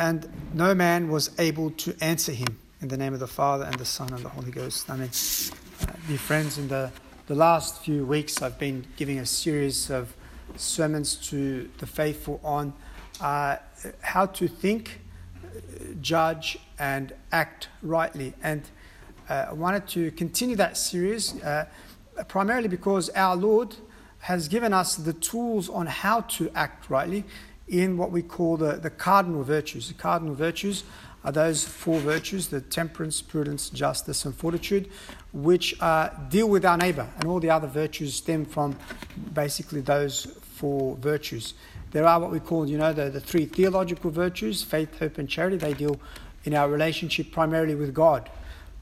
and no man was able to answer him. In the name of the Father, and the Son, and the Holy Ghost. Amen. Uh, dear friends, in the, the last few weeks, I've been giving a series of sermons to the faithful on uh, how to think, judge, and act rightly. And uh, I wanted to continue that series uh, primarily because our Lord has given us the tools on how to act rightly in what we call the, the cardinal virtues. The cardinal virtues are those four virtues the temperance, prudence, justice, and fortitude, which uh, deal with our neighbor. And all the other virtues stem from basically those four virtues. There are what we call, you know, the, the three theological virtues faith, hope, and charity. They deal in our relationship primarily with God.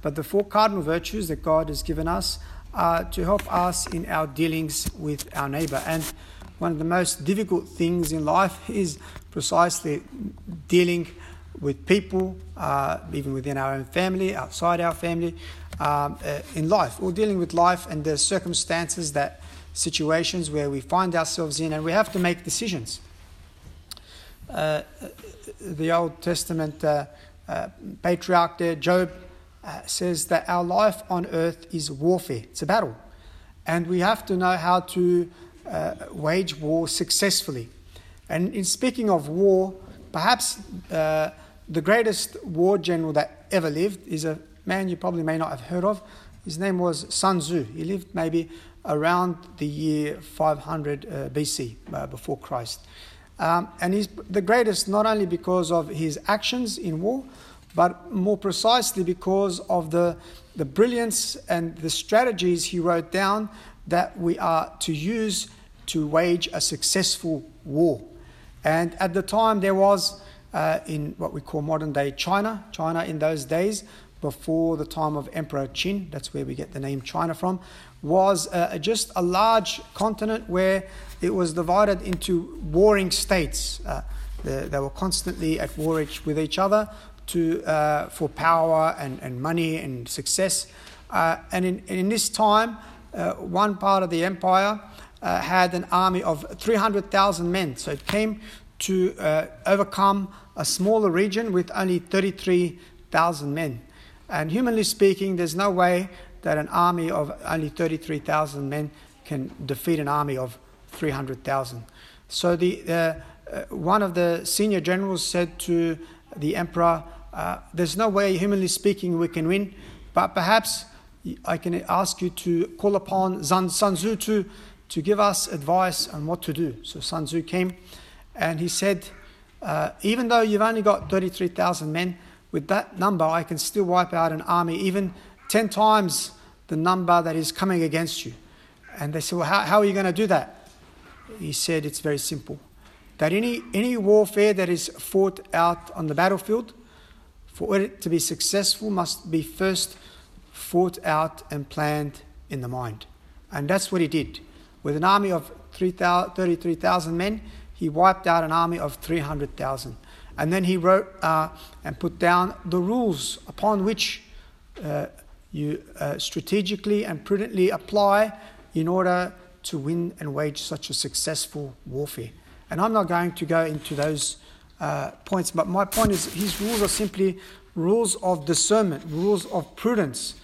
But the four cardinal virtues that God has given us are to help us in our dealings with our neighbor. And one of the most difficult things in life is precisely dealing with people, uh, even within our own family, outside our family, um, uh, in life, or dealing with life and the circumstances that situations where we find ourselves in, and we have to make decisions. Uh, the Old Testament uh, uh, patriarch there, Job, uh, says that our life on earth is warfare, it's a battle. And we have to know how to wage war successfully. And in speaking of war, perhaps the greatest war general that ever lived is a man you probably may not have heard of. His name was Sun Tzu. He lived maybe around the year 500 uh, BC, uh, before Christ. Um, and he's the greatest not only because of his actions in war, but more precisely because of the, the brilliance and the strategies he wrote down that we are to use to wage a successful war. And at the time, there was uh, in what we call modern day China. China in those days, before the time of Emperor Qin, that's where we get the name China from, was uh, just a large continent where it was divided into warring states. Uh, they, they, were constantly at war with each other to, uh, for power and, and money and success. Uh, and in, in this time, uh, one part of the empire had an army of 300,000 men. So it came to uh, overcome a smaller region with only 33,000 men. And humanly speaking, there's no way that an army of only 33,000 men can defeat an army of 300,000. So the, uh, uh, one of the senior generals said to the emperor, uh, There's no way, humanly speaking, we can win, but perhaps I can ask you to call upon Sun Tzu to, to give us advice on what to do. So Sun Tzu came and he said, uh, even though you've only got 33,000 men, with that number, I can still wipe out an army, even 10 times the number that is coming against you. And they said, Well, how, how are you going to do that? He said, It's very simple. That any, any warfare that is fought out on the battlefield, for it to be successful, must be first fought out and planned in the mind. And that's what he did. With an army of 33,000 men, he wiped out an army of 300,000. And then he wrote uh, and put down the rules upon which uh, you uh, strategically and prudently apply in order to win and wage such a successful warfare. And I'm not going to go into those uh, points, but my point is his rules are simply rules of discernment, rules of prudence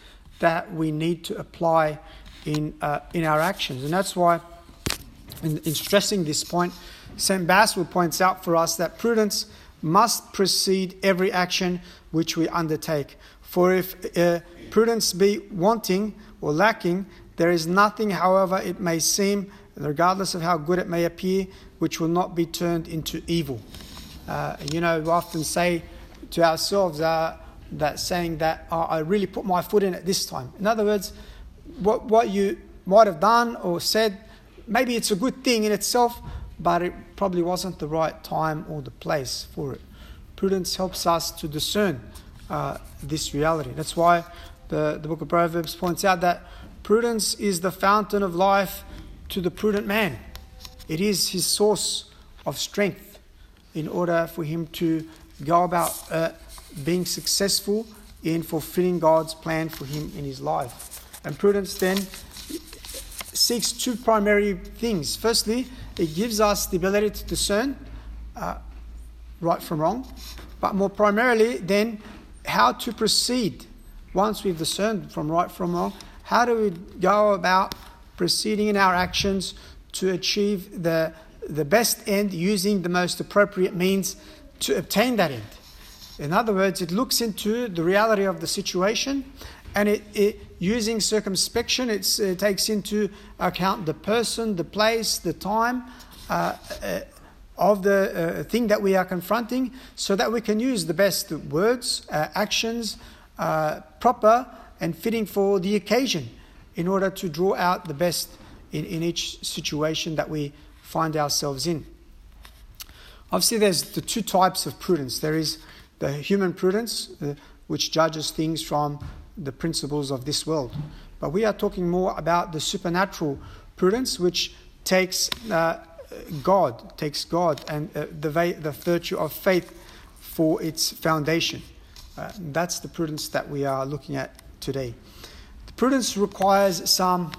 that we need to apply in, uh, in our actions. And that's why, in, in stressing this point, St. Basil points out for us that prudence must precede every action which we undertake. For if uh, prudence be wanting or lacking, there is nothing, however it may seem, regardless of how good it may appear, which will not be turned into evil. Uh, you know, we often say to ourselves uh, that saying that oh, I really put my foot in it this time. In other words, what, what you might have done or said, maybe it's a good thing in itself, but it probably wasn't the right time or the place for it. Prudence helps us to discern uh, this reality. That's why the, the book of Proverbs points out that prudence is the fountain of life to the prudent man. It is his source of strength in order for him to go about uh, being successful in fulfilling God's plan for him in his life. And prudence then seeks two primary things. Firstly, it gives us the ability to discern uh, right from wrong, but more primarily, then how to proceed once we've discerned from right from wrong. How do we go about proceeding in our actions to achieve the, the best end using the most appropriate means to obtain that end? In other words, it looks into the reality of the situation and it, it using circumspection, it takes into account the person, the place, the time uh, uh, of the uh, thing that we are confronting so that we can use the best words, uh, actions, uh, proper and fitting for the occasion in order to draw out the best in, in each situation that we find ourselves in. Obviously, there's the two types of prudence. There is the human prudence, uh, which judges things from the principles of this world. But we are talking more about the supernatural prudence, which takes uh, God, takes God and uh, the, va- the virtue of faith for its foundation. Uh, that's the prudence that we are looking at today. The prudence requires some,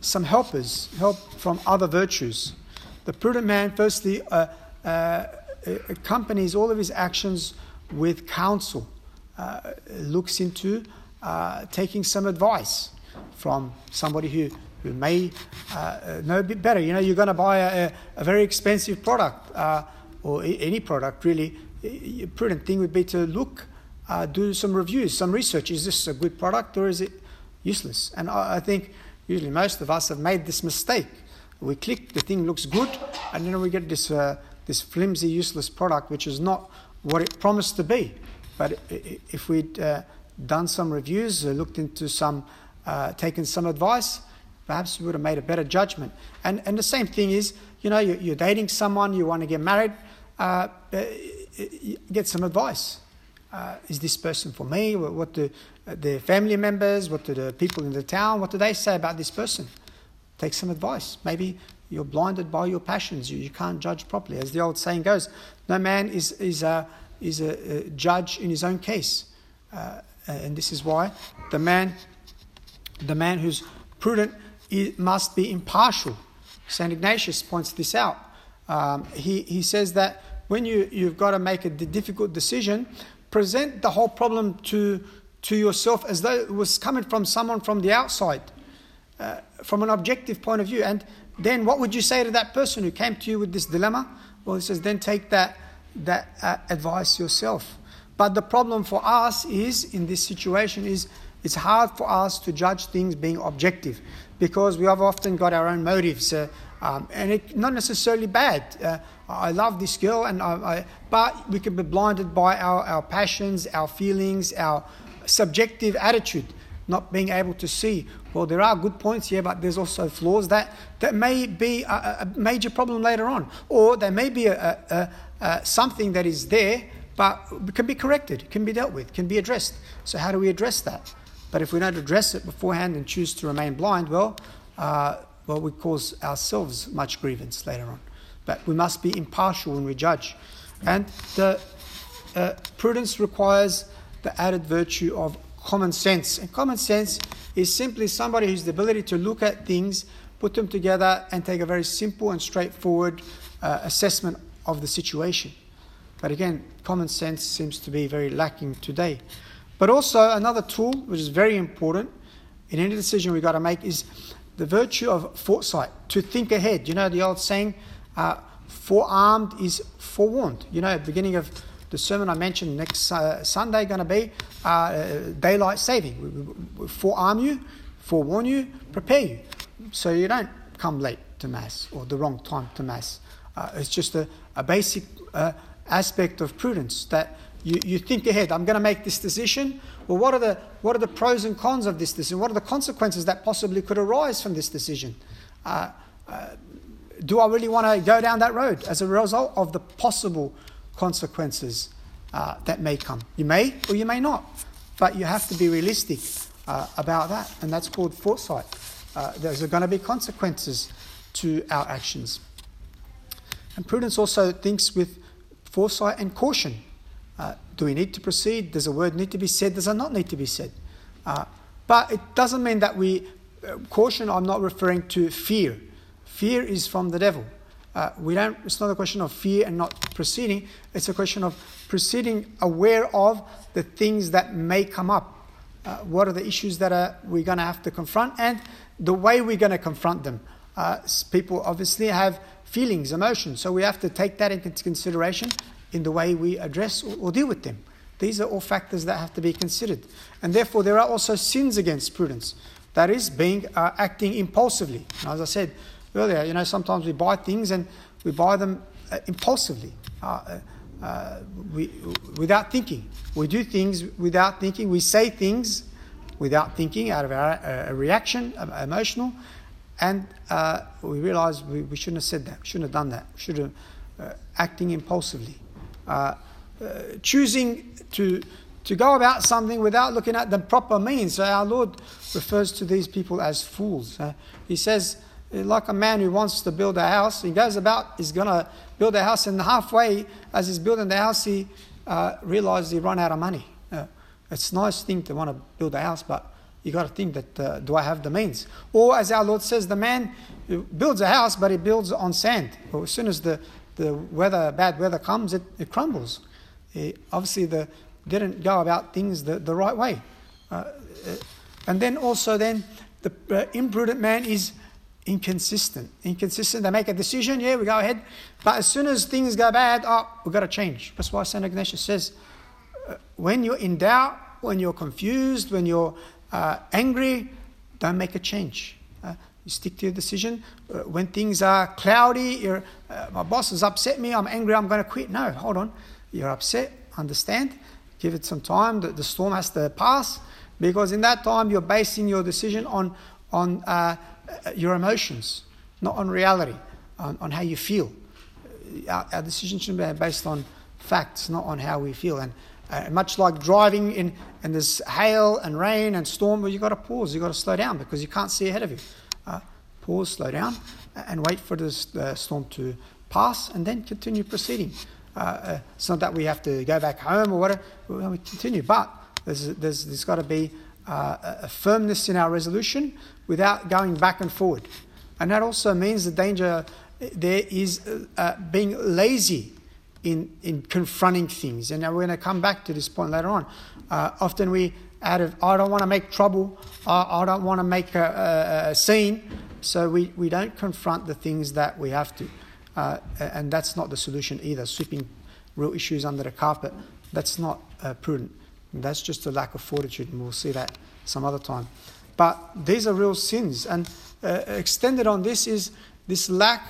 some helpers, help from other virtues. The prudent man, firstly, uh, uh accompanies all of his actions with counsel, uh, looks into uh, taking some advice from somebody who, who may uh, know a bit better. You know, you're going to buy a, a, very expensive product uh, or any product, really. A prudent thing would be to look, uh, do some reviews, some research. Is this a good product or is it useless? And I, I think usually most of us have made this mistake. We click, the thing looks good, and then we get this, uh, this flimsy, useless product, which is not what it promised to be. But if we'd uh, done some reviews, uh, looked into some, uh, taken some advice, perhaps we would have made a better judgment. And, and the same thing is, you know, you're, you're dating someone, you want to get married, uh, uh get some advice. Uh, is this person for me? What do uh, the family members, what do the people in the town, what do they say about this person? Take some advice. Maybe you're blinded by your passions. You, you can't judge properly. As the old saying goes, no man is, is, a, is a, a judge in his own case. Uh, uh, and this is why the man, the man who's prudent must be impartial. St. Ignatius points this out. Um, he, he says that when you, you've got to make a difficult decision, present the whole problem to, to yourself as though it was coming from someone from the outside, uh, from an objective point of view. And then what would you say to that person who came to you with this dilemma? Well, he says, then take that, that uh, advice yourself. But the problem for us is, in this situation, is it's hard for us to judge things being objective because we have often got our own motives. Uh, um, and it's not necessarily bad. Uh, I love this girl, and I, I, but we can be blinded by our, our passions, our feelings, our subjective attitude, not being able to see. Well, there are good points here, but there's also flaws that, that may be a, a major problem later on, or there may be a, a, something that is there but can be corrected, can be dealt with, can be addressed. So, how do we address that? But if we don't address it beforehand and choose to remain blind, well, uh, well, we cause ourselves much grievance later on. But we must be impartial when we judge. And the uh, prudence requires the added virtue of common sense. And common sense is simply somebody who's the ability to look at things, put them together, and take a very simple and straightforward uh, assessment of the situation. But again, common sense seems to be very lacking today. But also, another tool which is very important in any decision we've got to make is the virtue of foresight, to think ahead. You know, the old saying, uh, forearmed is forewarned. You know, at the beginning of the sermon I mentioned next uh, Sunday going to be uh, daylight saving. We, we, we forearm you, forewarn you, prepare you. So you don't come late to Mass or the wrong time to Mass. Uh, it's just a, a basic uh, aspect of prudence that you, you think ahead. I'm going to make this decision. Well, what are, the, what are the pros and cons of this decision? What are the consequences that possibly could arise from this decision? Uh, uh, do I really want to go down that road as a result of the possible consequences uh, that may come? You may or you may not, but you have to be realistic uh, about that, and that's called foresight. Uh, there's going to be consequences to our actions. And prudence also thinks with foresight and caution. Uh, do we need to proceed? Does a word need to be said? Does it not need to be said? Uh, but it doesn't mean that we, uh, caution, I'm not referring to fear. Fear is from the devil. Uh, we don't, it's not a question of fear and not proceeding. It's a question of proceeding aware of the things that may come up. Uh, what are the issues that are, we're going to have to confront and the way we're going to confront them. Uh, people obviously have feelings, emotions, so we have to take that into consideration in the way we address or, deal with them. These are all factors that have to be considered. And therefore, there are also sins against prudence. That is, being uh, acting impulsively. And as I said, earlier, you know, sometimes we buy things and we buy them uh, impulsively, uh, uh, we, without thinking. We do things without thinking. We say things without thinking, out of our uh, reaction, emotional, and uh, we realize we, we, shouldn't have said that. We shouldn't have done that. We should have uh, acting impulsively, choosing to to go about something without looking at the proper means. So our Lord refers to these people as fools. Uh, he says, like a man who wants to build a house, he goes about, he's going to build a house, and halfway, as he's building the house, he uh, realizes he run out of money. Uh, it's a nice thing to want to build a house, but you got to think that uh, do I have the means? Or as our Lord says, the man builds a house, but he builds on sand. Well, as soon as the, the weather, bad weather comes, it, it crumbles. obviously, the didn't go about things the, the right way. Uh, uh, and then also then the uh, imprudent man is inconsistent. Inconsistent. They make a decision, yeah, we go ahead. But as soon as things go bad, oh, we've got to change. That's why St. Ignatius says, uh, when you're in doubt, when you're confused, when you're uh, angry, don't make a change. Uh, you stick to your decision. when things are cloudy, my boss has upset me, I'm angry, I'm going to quit. No, hold on. You're upset, understand Give it some time. The, the storm has to pass because in that time you're basing your decision on, on uh, your emotions, not on reality, on, on how you feel. Our, our decision should be based on facts, not on how we feel. And uh, much like driving in, and there's hail and rain and storm, well, you've got to pause, you've got to slow down because you can't see ahead of you. Uh, pause, slow down, and wait for the uh, storm to pass, and then continue proceeding. Uh, uh, it's not that we have to go back home or whatever. We continue, but there's, there's, there's got to be uh, a firmness in our resolution without going back and forward. And that also means the danger there is being lazy in, in confronting things. And we're going to come back to this point later on. Uh, often we, out of, I don't want to make trouble, I, I don't want to make a, a, a, scene, so we, we don't confront the things that we have to. Uh, and that's not the solution either. Sweeping real issues under the carpet, that's not uh, prudent. That's just a lack of fortitude, and we'll see that some other time. But these are real sins, and uh, extended on this is this lack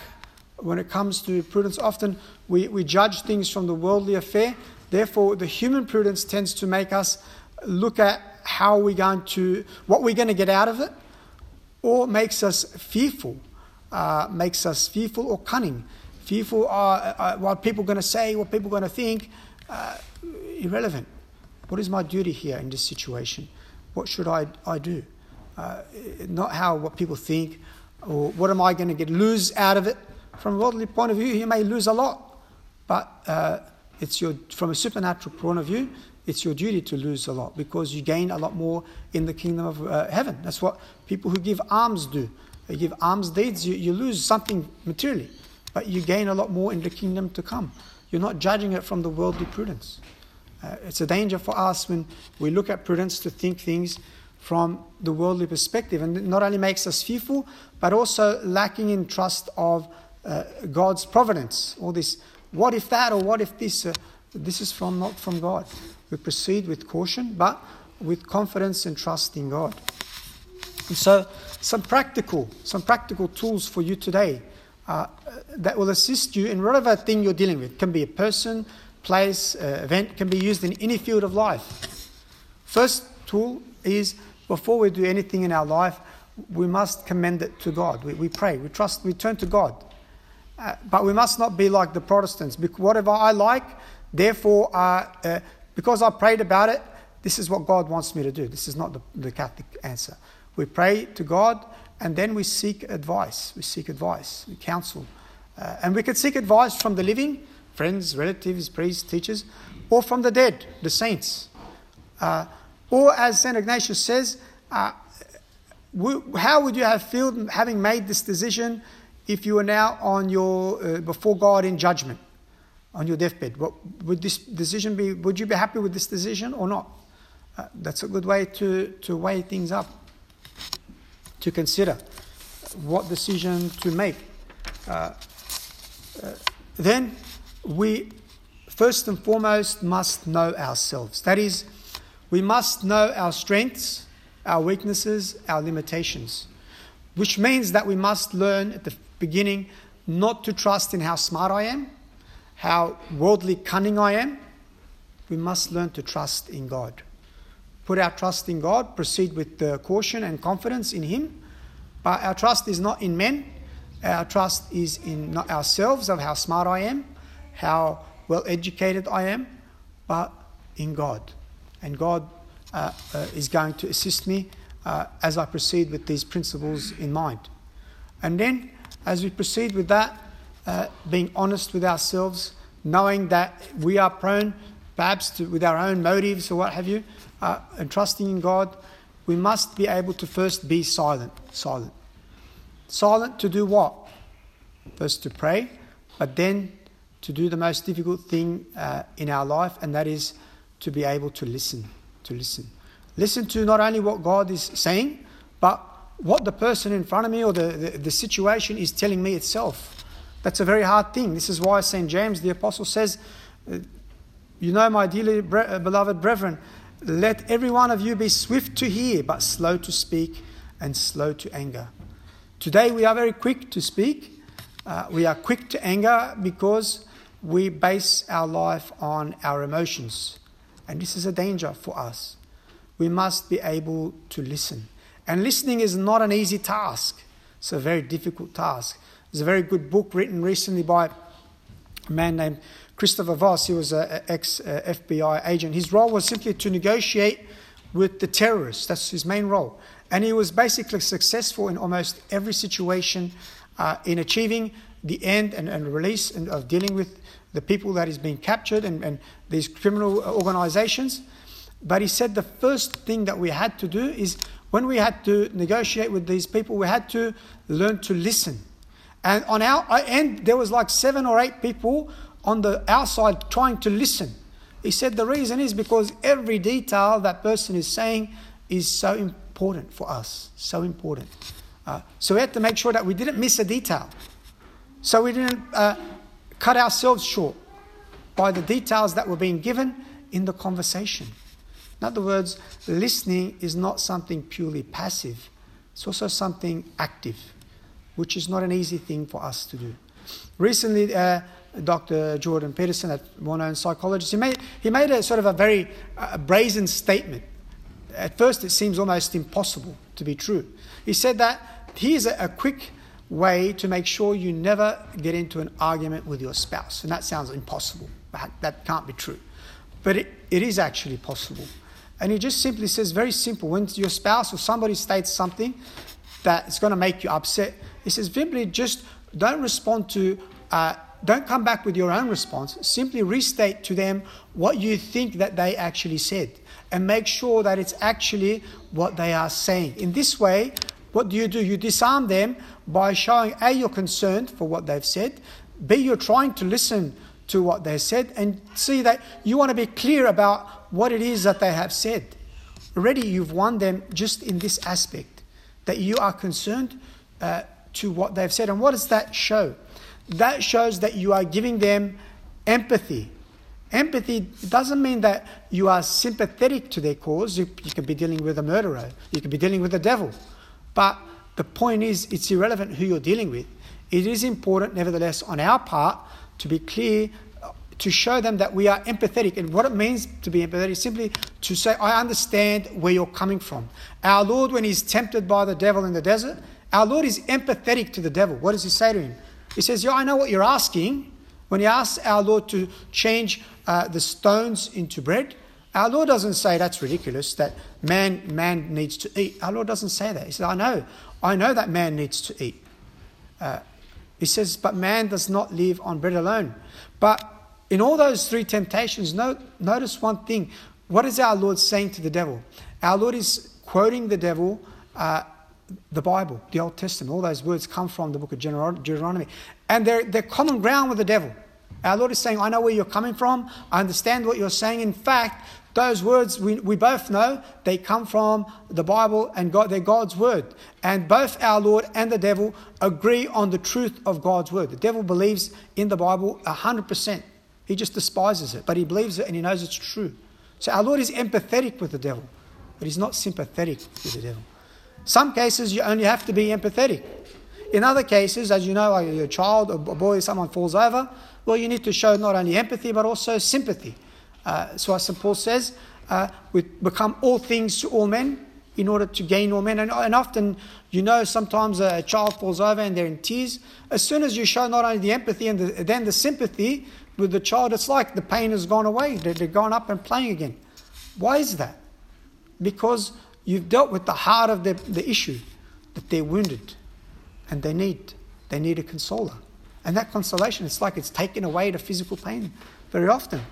when it comes to prudence. Often we, we judge things from the worldly affair. Therefore, the human prudence tends to make us look at how we're going to, what we're going to get out of it, or makes us fearful, uh, makes us fearful or cunning fearful uh, uh, what people are going to say, what people are going to think. Uh, irrelevant. What is my duty here in this situation? What should I, I do? Uh, not how what people think, or what am I going to get lose out of it. From a worldly point of view, you may lose a lot, but uh, it's your from a supernatural point of view, it's your duty to lose a lot because you gain a lot more in the kingdom of uh, heaven. That's what people who give alms do. They give alms deeds, you, you lose something materially but you gain a lot more in the kingdom to come. You're not judging it from the worldly prudence. Uh, it's a danger for us when we look at prudence to think things from the worldly perspective, and it not only makes us fearful, but also lacking in trust of uh, God's providence. All this, what if that, or what if this? Uh, this is from not from God. We proceed with caution, but with confidence and trust in God. And so, some practical, some practical tools for you today uh, that will assist you in whatever thing you're dealing with. It can be a person, place, uh, event, can be used in any field of life. First tool is before we do anything in our life, we must commend it to God. We, we pray, we trust, we turn to God. Uh, but we must not be like the Protestants. Whatever I like, therefore, uh, because I prayed about it, this is what God wants me to do. This is not the, the Catholic answer. We pray to God and then we seek advice. We seek advice, we counsel. Uh, and we could seek advice from the living, friends, relatives, priests, teachers, or from the dead, the saints. Uh, or as St. Ignatius says, uh, how would you have felt having made this decision if you were now on your uh, before God in judgment, on your deathbed, what would this decision be? Would you be happy with this decision or not? Uh, that's a good way to, to weigh things up, to consider what decision to make. Uh, uh, then we first and foremost must know ourselves. That is, we must know our strengths, our weaknesses, our limitations, which means that we must learn at the beginning not to trust in how smart I am, how worldly cunning I am. We must learn to trust in God. Put our trust in God, proceed with the caution and confidence in Him. But our trust is not in men, our trust is in not ourselves, of how smart I am, how well educated I am, but in God. And God uh, uh, is going to assist me uh, as I proceed with these principles in mind. And then, as we proceed with that, uh, being honest with ourselves, knowing that we are prone, perhaps to, with our own motives or what have you, uh, and trusting in God, we must be able to first be silent. Silent. Silent to do what? First to pray, but then to do the most difficult thing uh, in our life, and that is to be able to listen. To listen. Listen to not only what God is saying, but what the person in front of me or the, the, the situation is telling me itself. That's a very hard thing. This is why St. James the Apostle says, uh, You know, my dearly bre- beloved brethren, let every one of you be swift to hear, but slow to speak and slow to anger. Today we are very quick to speak. Uh, we are quick to anger because we base our life on our emotions. And this is a danger for us. We must be able to listen. And listening is not an easy task, it's a very difficult task. There's a very good book written recently by a man named Christopher Voss. He was an ex FBI agent. His role was simply to negotiate with the terrorists, that's his main role. And he was basically successful in almost every situation uh, in achieving the end and, and release and of dealing with the people that is being captured and, and these criminal organizations. But he said the first thing that we had to do is when we had to negotiate with these people, we had to learn to listen. And on our end, there was like seven or eight people on the outside trying to listen. He said the reason is because every detail that person is saying is so important for us, so important. Uh, so we had to make sure that we didn't miss a detail. So we didn't uh, cut ourselves short by the details that were being given in the conversation. In other words, listening is not something purely passive, it's also something active, which is not an easy thing for us to do. Recently, uh, Dr. Jordan Peterson, a well known psychologist, he made, he made a sort of a very uh, brazen statement. At first, it seems almost impossible to be true. He said that here's a, a quick way to make sure you never get into an argument with your spouse. And that sounds impossible. That can't be true. But it, it is actually possible. And he just simply says, very simple, when your spouse or somebody states something that's going to make you upset, he says, simply just don't respond to, uh, don't come back with your own response. Simply restate to them what you think that they actually said and make sure that it's actually what they are saying. In this way, what do you do? You disarm them by showing A, you're concerned for what they've said, B, you're trying to listen to what they said, and see that you want to be clear about what it is that they have said. Already you've won them just in this aspect, that you are concerned uh, to what they've said. And what does that show? That shows that you are giving them empathy. Empathy doesn't mean that you are sympathetic to their cause. You, you can be dealing with a murderer, you can be dealing with the devil. But the point is, it's irrelevant who you're dealing with. It is important, nevertheless, on our part to be clear, uh, to show them that we are empathetic. And what it means to be empathetic is simply to say, I understand where you're coming from. Our Lord, when he's tempted by the devil in the desert, our Lord is empathetic to the devil. What does he say to him? He says, Yeah, I know what you're asking. When he asks our Lord to change uh, the stones into bread, our Lord doesn't say that's ridiculous, that man, man needs to eat. Our Lord doesn't say that. He says, I know. I know that man needs to eat. Uh, he says, but man does not live on bread alone. But in all those three temptations, notice one thing. What is our Lord saying to the devil? Our Lord is quoting the devil uh, the Bible, the Old Testament. All those words come from the book of Deuteronomy. And they're, they're common ground with the devil. Our Lord is saying, I know where you're coming from. I understand what you're saying. In fact, those words we, we both know they come from the Bible and God, they're God's word. And both our Lord and the devil agree on the truth of God's word. The devil believes in the Bible 100%. He just despises it, but he believes it and he knows it's true. So our Lord is empathetic with the devil, but he's not sympathetic with the devil. Some cases you only have to be empathetic. In other cases, as you know, like a child, or a boy, someone falls over, well, you need to show not only empathy but also sympathy. Uh, so, as St. Paul says, uh, we become all things to all men in order to gain all men. And, and, often, you know, sometimes a child falls over and they're in tears. As soon as you show not only the empathy and the, then the sympathy with the child, it's like the pain has gone away. They're, they're gone up and playing again. Why is that? Because you've dealt with the heart of the, the issue that they're wounded and they need they need a consoler. And that consolation, it's like it's taken away the physical pain very often.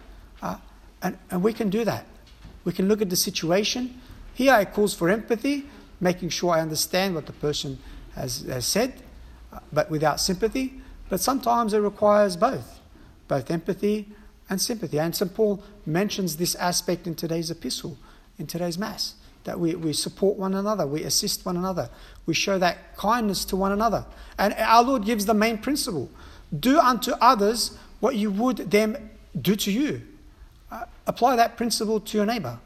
Uh, and, and we can do that. We can look at the situation. Here it calls for empathy, making sure I understand what the person has, has said, uh, but without sympathy. But sometimes it requires both, both empathy and sympathy. And St. Paul mentions this aspect in today's epistle, in today's Mass, that we, we support one another, we assist one another, we show that kindness to one another. And our Lord gives the main principle do unto others what you would them do to you. Uh, apply that principle to your neighbor.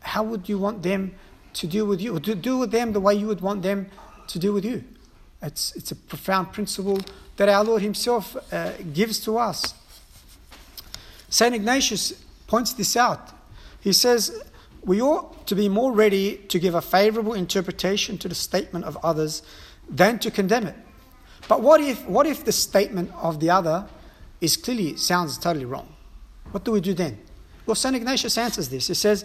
How would you want them to deal with you? Or to deal with them the way you would want them to deal with you? It's, it's a profound principle that our Lord Himself uh, gives to us. St. Ignatius points this out. He says, We ought to be more ready to give a favorable interpretation to the statement of others than to condemn it. But what if, what if the statement of the other is clearly sounds totally wrong? What do we do then? Well, St. Ignatius answers this. He says,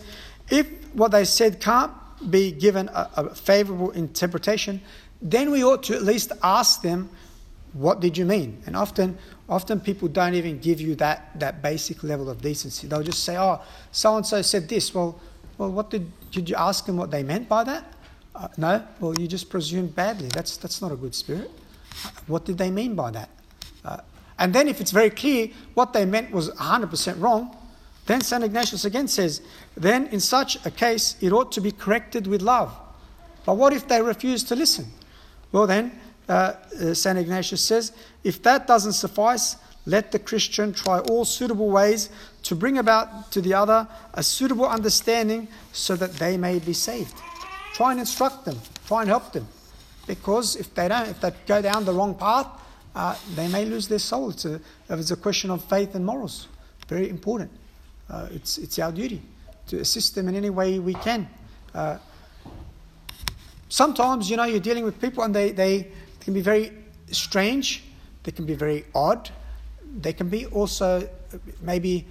if what they said can't be given a, a favorable interpretation, then we ought to at least ask them, what did you mean? And often, often people don't even give you that, that basic level of decency. They'll just say, oh, so and so said this. Well, well, what did, did you ask them what they meant by that? Uh, no? Well, you just presumed badly. That's, that's not a good spirit. What did they mean by that? Uh, and then, if it's very clear what they meant was 100% wrong, then St. Ignatius again says, then in such a case, it ought to be corrected with love. But what if they refuse to listen? Well, then, uh, uh, St. Ignatius says, if that doesn't suffice, let the Christian try all suitable ways to bring about to the other a suitable understanding so that they may be saved. Try and instruct them, try and help them because if they don't, if they go down the wrong path, uh, they may lose their soul. It's a, it's a question of faith and morals. Very important. Uh, it's, it's our duty to assist them in any way we can. Uh, sometimes, you know, you're dealing with people and they, they can be very strange, they can be very odd, they can be also maybe,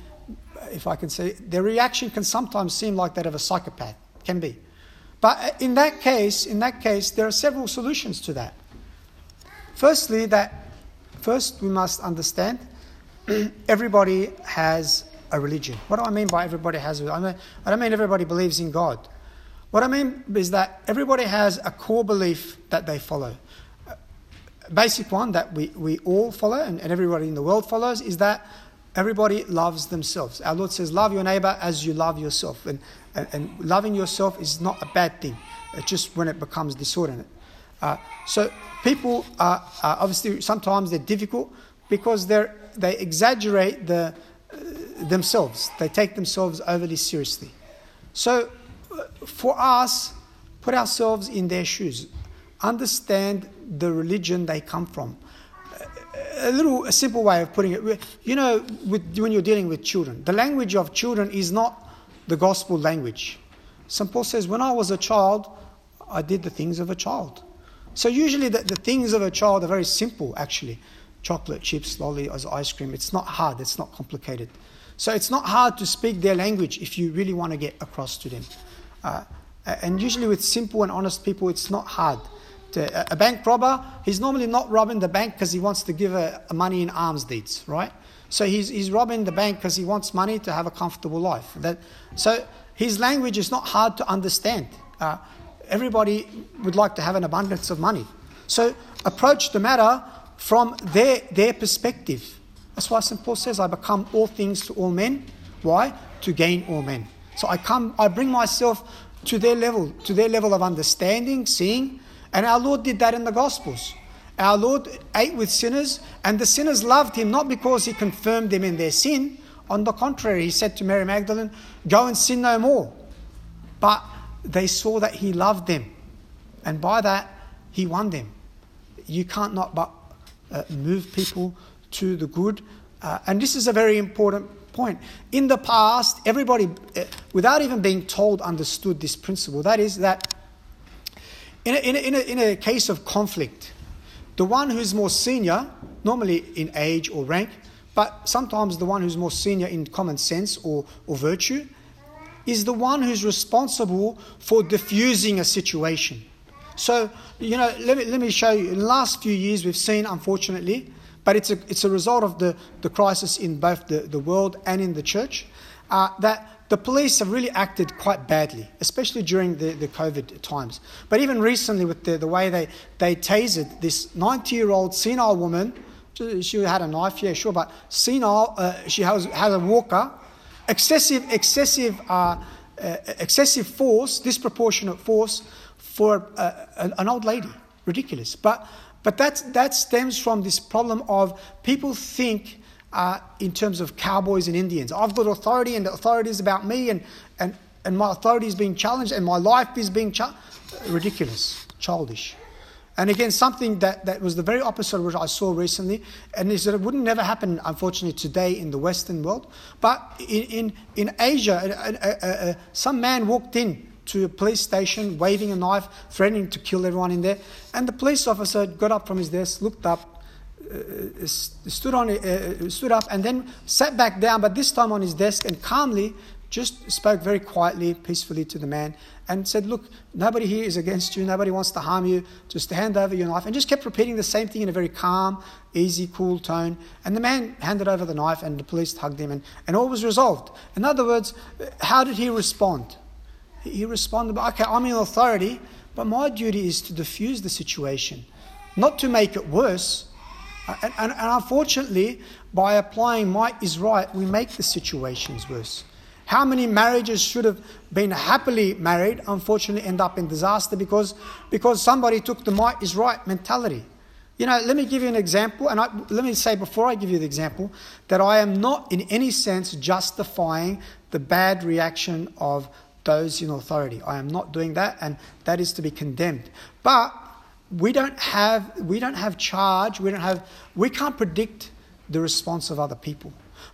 if I can say, their reaction can sometimes seem like that of a psychopath. Can be. But in that case, in that case, there are several solutions to that. Firstly, that first we must understand everybody has a religion. What do I mean by everybody has? I, mean, I don't mean everybody believes in God. What I mean is that everybody has a core belief that they follow. A basic one that we, we all follow and, and everybody in the world follows is that everybody loves themselves. Our Lord says, Love your neighbor as you love yourself. And and, and loving yourself is not a bad thing. It's just when it becomes disordinate. Uh, so people are, are, obviously sometimes they're difficult because they they exaggerate the, themselves. They take themselves overly seriously. So uh, for us, put ourselves in their shoes. Understand the religion they come from. A little a simple way of putting it, you know, with, when you're dealing with children, the language of children is not the gospel language. St. Paul says, When I was a child, I did the things of a child. So usually the, the things of a child are very simple, actually. Chocolate, chips, lollies, ice cream. It's not hard, it's not complicated. So it's not hard to speak their language if you really want to get across to them. Uh, and usually with simple and honest people, it's not hard. To, a bank robber, he's normally not robbing the bank because he wants to give a, a money in alms deeds, right? So he's, he's robbing the bank because he wants money to have a comfortable life. That, so his language is not hard to understand. Uh, everybody would like to have an abundance of money. So approach the matter from their, their perspective. That's why St. Paul says, I become all things to all men. Why? To gain all men. So I come, I bring myself to their level, to their level of understanding, seeing. And our Lord did that in the Gospels. Our Lord ate with sinners, and the sinners loved him not because he confirmed them in their sin. On the contrary, he said to Mary Magdalene, Go and sin no more. But they saw that he loved them, and by that, he won them. You can't not but uh, move people to the good. Uh, and this is a very important point. In the past, everybody, uh, without even being told, understood this principle. That is, that in a, in a, in a, in a case of conflict, the one who's more senior, normally in age or rank, but sometimes the one who's more senior in common sense or, or virtue, is the one who's responsible for diffusing a situation. So, you know, let me, let me show you. In the last few years, we've seen, unfortunately, but it's a, it's a result of the, the crisis in both the, the world and in the church, uh, that the police have really acted quite badly, especially during the, the COVID times. But even recently, with the, the way they, they tasered this 90 year old senile woman, she had a knife, yeah, sure, but senile, uh, she has, has a walker, excessive, excessive, uh, uh, excessive force, disproportionate force for uh, an old lady. Ridiculous. But, but that, that stems from this problem of people think uh, in terms of cowboys and Indians. I've got authority, and the authority is about me, and, and, and my authority is being challenged, and my life is being. Ridiculous, childish. And again, something that, that was the very opposite of what I saw recently, and is that it wouldn't never happen, unfortunately, today in the Western world. But in, in, in Asia, some man walked in to a police station waving a knife, threatening to kill everyone in there. And the police officer got up from his desk, looked up, uh, stood, on, uh, stood up and then sat back down, but this time on his desk and calmly just spoke very quietly, peacefully to the man and said, Look, nobody here is against you, nobody wants to harm you, just hand over your knife. And just kept repeating the same thing in a very calm, easy, cool tone. And the man handed over the knife and the police hugged him and, and all was resolved. In other words, how did he respond? He responded, Okay, I'm in authority, but my duty is to diffuse the situation, not to make it worse. And, and, and unfortunately, by applying might is right, we make the situations worse. How many marriages should have been happily married, unfortunately, end up in disaster because, because somebody took the might is right mentality? You know, let me give you an example, and I, let me say before I give you the example that I am not in any sense justifying the bad reaction of those in authority. I am not doing that, and that is to be condemned. But we don't have we don't have charge. We don't have we can't predict the response of other people.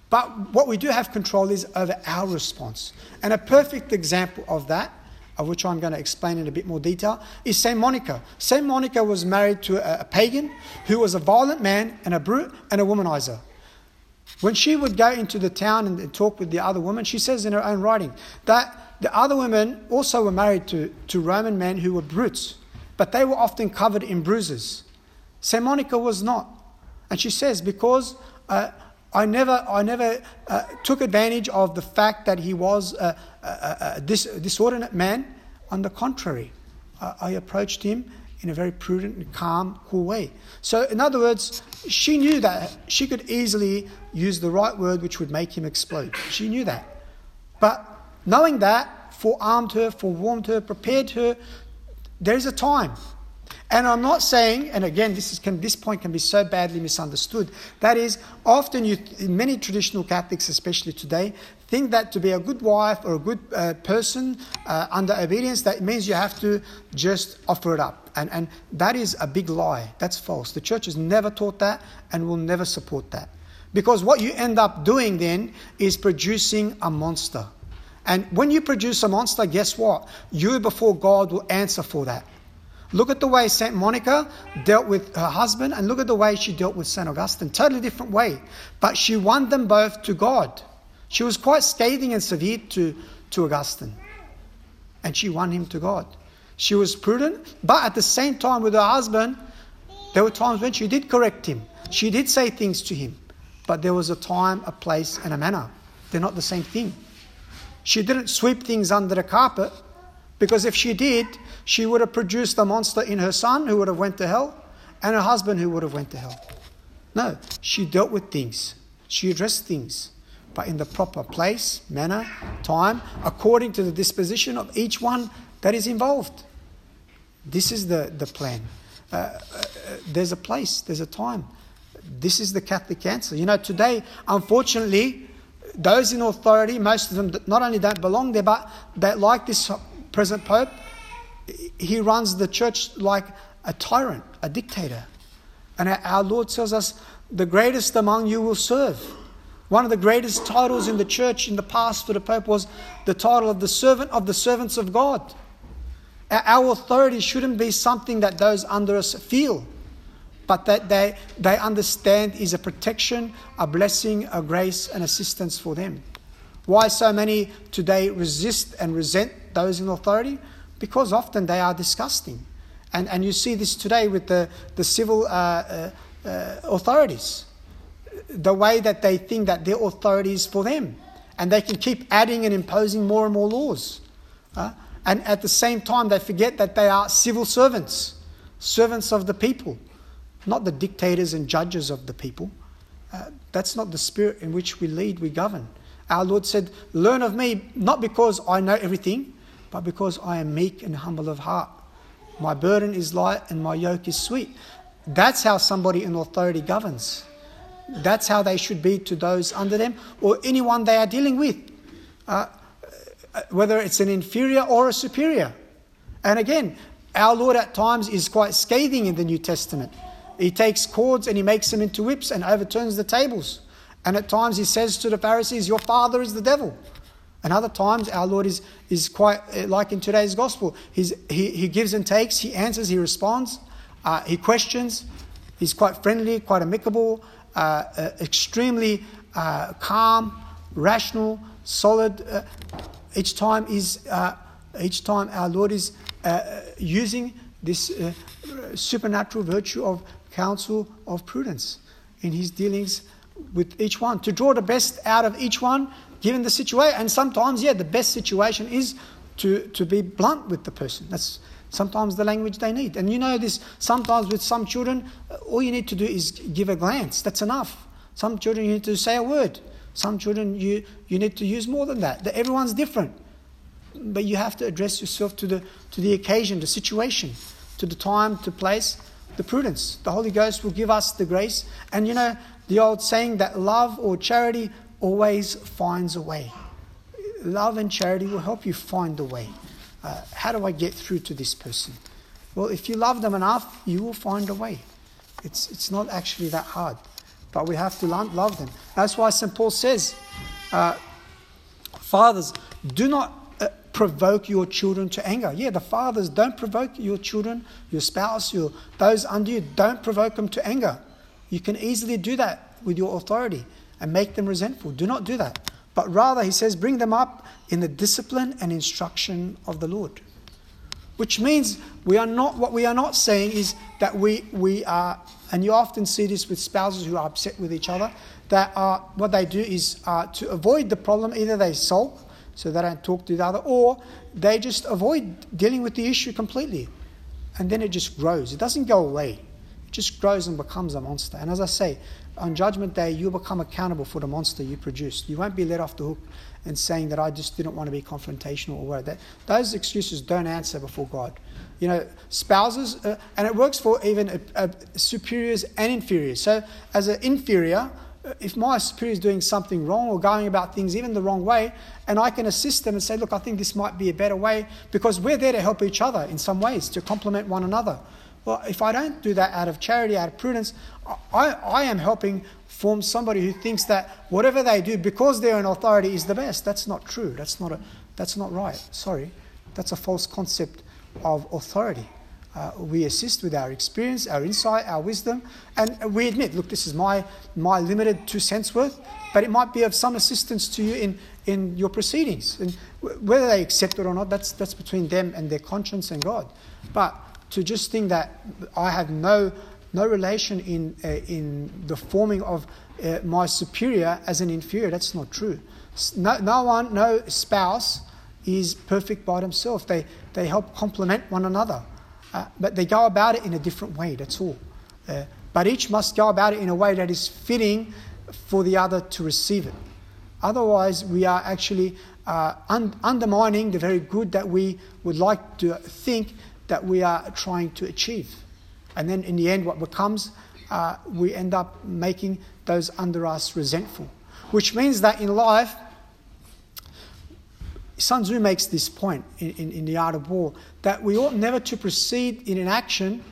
But what we do have control is over our response. And a perfect example of that, of which I'm going to explain in a bit more detail, is Saint Monica. Saint Monica was married to a, a pagan who was a violent man and a brute and a womanizer. When she would go into the town and, talk with the other women, she says in her own writing that the other women also were married to, to Roman men who were brutes, but they were often covered in bruises. St. Monica was not. And she says, because uh, I never, I never uh, took advantage of the fact that he was a, a, a dis, disordinate man. On the contrary, I, I approached him in a very prudent and calm, cool way. So, in other words, she knew that she could easily use the right word which would make him explode. She knew that. But Knowing that forearmed her, forewarned her, prepared her. There's a time. And I'm not saying, and again, this, is, can, this point can be so badly misunderstood. That is, often you, many traditional Catholics, especially today, think that to be a good wife or a good uh, person uh, under obedience, that means you have to just offer it up. And, and that is a big lie. That's false. The church has never taught that and will never support that. Because what you end up doing then is producing a monster. And when you produce a monster, guess what? You before God will answer for that. Look at the way St. Monica dealt with her husband, and look at the way she dealt with St. Augustine. Totally different way. But she won them both to God. She was quite scathing and severe to, to Augustine. And she won him to God. She was prudent, but at the same time with her husband, there were times when she did correct him. She did say things to him. But there was a time, a place, and a manner. They're not the same thing. She didn't sweep things under the carpet because if she did, she would have produced a monster in her son who would have went to hell and her husband who would have went to hell. No, she dealt with things. She addressed things, but in the proper place, manner, time, according to the disposition of each one that is involved. This is the, the plan. Uh, uh, there's a place, there's a time. This is the Catholic answer. You know, today, unfortunately, those in authority, most of them not only don't belong there, but they like this present Pope. He runs the church like a tyrant, a dictator. And our Lord tells us, the greatest among you will serve. One of the greatest titles in the church in the past for the Pope was the title of the servant of the servants of God. Our authority shouldn't be something that those under us feel, but that they, they understand is a protection, a blessing, a grace, and assistance for them. Why so many today resist and resent those in authority? Because often they are disgusting. And, and you see this today with the, the civil uh, uh, uh, authorities. The way that they think that their authority is for them. And they can keep adding and imposing more and more laws. Uh, and at the same time, they forget that they are civil servants, servants of the people, not the dictators and judges of the people. Uh, that's not the spirit in which we lead, we govern. Our Lord said, Learn of me, not because I know everything, but because I am meek and humble of heart. My burden is light and my yoke is sweet. That's how somebody in authority governs. That's how they should be to those under them or anyone they are dealing with. Uh, uh, whether it's an inferior or a superior. And again, our Lord at times is quite scathing in the New Testament. He takes cords and he makes them into whips and overturns the tables. And at times he says to the Pharisees, Your father is the devil. And other times our Lord is, is quite uh, like in today's gospel. He's, he, he gives and takes, he answers, he responds, uh, he questions. He's quite friendly, quite amicable, uh, uh extremely uh, calm, rational, solid each time is uh, each time our Lord is uh, using this uh, supernatural virtue of counsel of prudence in his dealings with each one to draw the best out of each one given the situation and sometimes yeah the best situation is to, to be blunt with the person. That's sometimes the language they need. And you know this sometimes with some children uh, all you need to do is give a glance. That's enough. Some children you need to say a word. Some children, you, you need to use more than that. Everyone's different. But you have to address yourself to the, to the occasion, the situation, to the time, to place, the prudence. The Holy Ghost will give us the grace. And you know, the old saying that love or charity always finds a way. Love and charity will help you find a way. Uh, how do I get through to this person? Well, if you love them enough, you will find a way. It's, it's not actually that hard but we have to love them. That's why St. Paul says, uh, Fathers, do not provoke your children to anger. Yeah, the fathers don't provoke your children, your spouse, your those under you. Don't provoke them to anger. You can easily do that with your authority and make them resentful. Do not do that. But rather, he says, bring them up in the discipline and instruction of the Lord. Which means we are not what we are not saying is that we, we are and you often see this with spouses who are upset with each other, that are what they do is uh, to avoid the problem, either they sulk, so they don't talk to the other, or they just avoid dealing with the issue completely. And then it just grows. It doesn't go away. It just grows and becomes a monster. And as I say, on Judgment Day, you'll become accountable for the monster you produced. You won't be let off the hook and saying that I just didn't want to be confrontational or whatever. Those excuses don't answer before God you know, spouses, uh, and it works for even uh, uh, superiors and inferiors. So, as an inferior, if my superior is doing something wrong or going about things even the wrong way, and I can assist them and say, look, I think this might be a better way, because we're there to help each other in some ways, to complement one another. Well, if I don't do that out of charity, out of prudence, I, I am helping form somebody who thinks that whatever they do, because they're an authority, is the best. That's not true. That's not, a, that's not right. Sorry. That's a false concept of authority. Uh, we assist with our experience, our insight, our wisdom, and we admit, look, this is my, my limited two cents worth, but it might be of some assistance to you in, in your proceedings. And whether they accept it or not, that's, that's between them and their conscience and God. But to just think that I have no, no relation in, uh, in the forming of uh, my superior as an inferior, that's not true. No, no one, no spouse is perfect by themselves. They, they help complement one another. Uh, but they go about it in a different way, that's all. Uh, but each must go about it in a way that is fitting for the other to receive it. Otherwise, we are actually uh, un- undermining the very good that we would like to think that we are trying to achieve. And then in the end, what becomes, uh, we end up making those under us resentful. Which means that in life, Sun Tzu makes this point in, in, in, The Art of War that we ought never to proceed in an action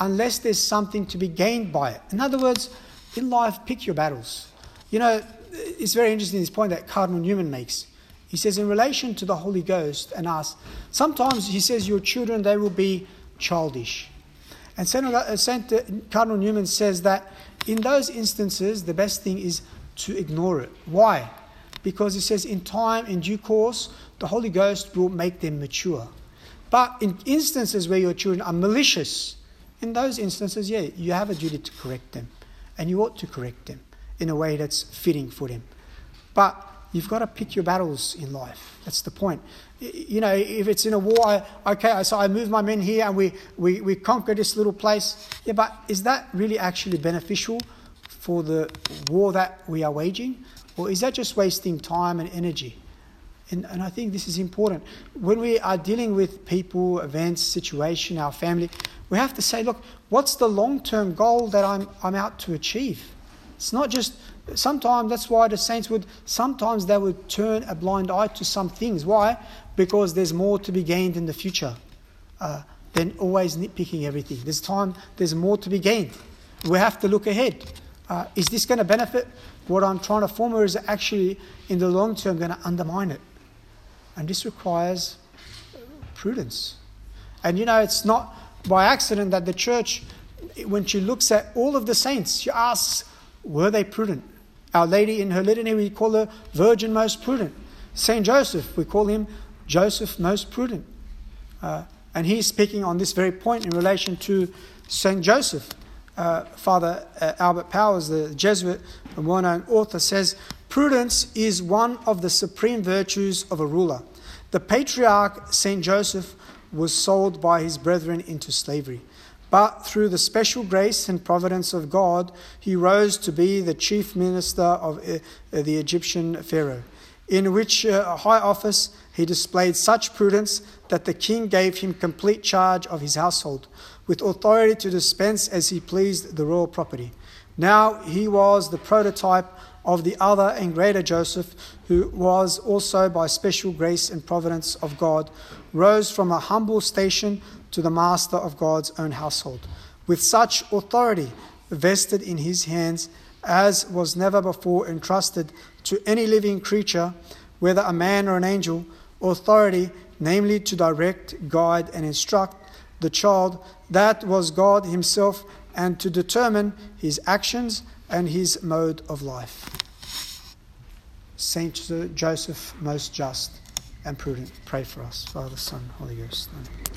unless there's something to be gained by it. In other words, in life, pick your battles. You know, it's very interesting this point that Cardinal Newman makes. He says, in relation to the Holy Ghost and us, sometimes he says, your children, they will be childish. And St. Uh, Cardinal Newman says that in those instances, the best thing is to ignore it. Why? Because it says, in time, in due course, the Holy Ghost will make them mature. But in instances where your children are malicious, in those instances, yeah, you have a duty to correct them. And you ought to correct them in a way that's fitting for them. But you've got to pick your battles in life. That's the point. You know, if it's in a war, okay, so I move my men here and we, we, we conquer this little place. Yeah, but is that really actually beneficial for the war that we are waging? Or is that just wasting time and energy? And, and I think this is important. When we are dealing with people, events, situation, our family, we have to say, look, what's the long term goal that I'm, I'm out to achieve? It's not just, sometimes that's why the saints would, sometimes they would turn a blind eye to some things. Why? Because there's more to be gained in the future uh, than always nitpicking everything. There's time, there's more to be gained. We have to look ahead. Uh, is this going to benefit what I'm trying to form, or is actually in the long term going to undermine it? And this requires prudence. And you know, it's not by accident that the church, when she looks at all of the saints, she asks, were they prudent? Our Lady in her litany, we call her Virgin Most Prudent. Saint Joseph, we call him Joseph Most Prudent. Uh, and he's speaking on this very point in relation to Saint Joseph. Uh, Father uh, Albert Powers, the Jesuit, a well known author, says prudence is one of the supreme virtues of a ruler. The patriarch Saint Joseph was sold by his brethren into slavery. But through the special grace and providence of God, he rose to be the chief minister of uh, the Egyptian Pharaoh, in which uh, high office he displayed such prudence that the king gave him complete charge of his household, with authority to dispense as he pleased the royal property. Now he was the prototype of the other and greater Joseph, who was also by special grace and providence of God, rose from a humble station to the master of God's own household, with such authority vested in his hands as was never before entrusted to any living creature, whether a man or an angel, authority, namely to direct, guide, and instruct the child, that was God Himself, and to determine his actions and his mode of life. Saint Joseph, most just and prudent, pray for us. Father, Son, Holy Ghost. Amen.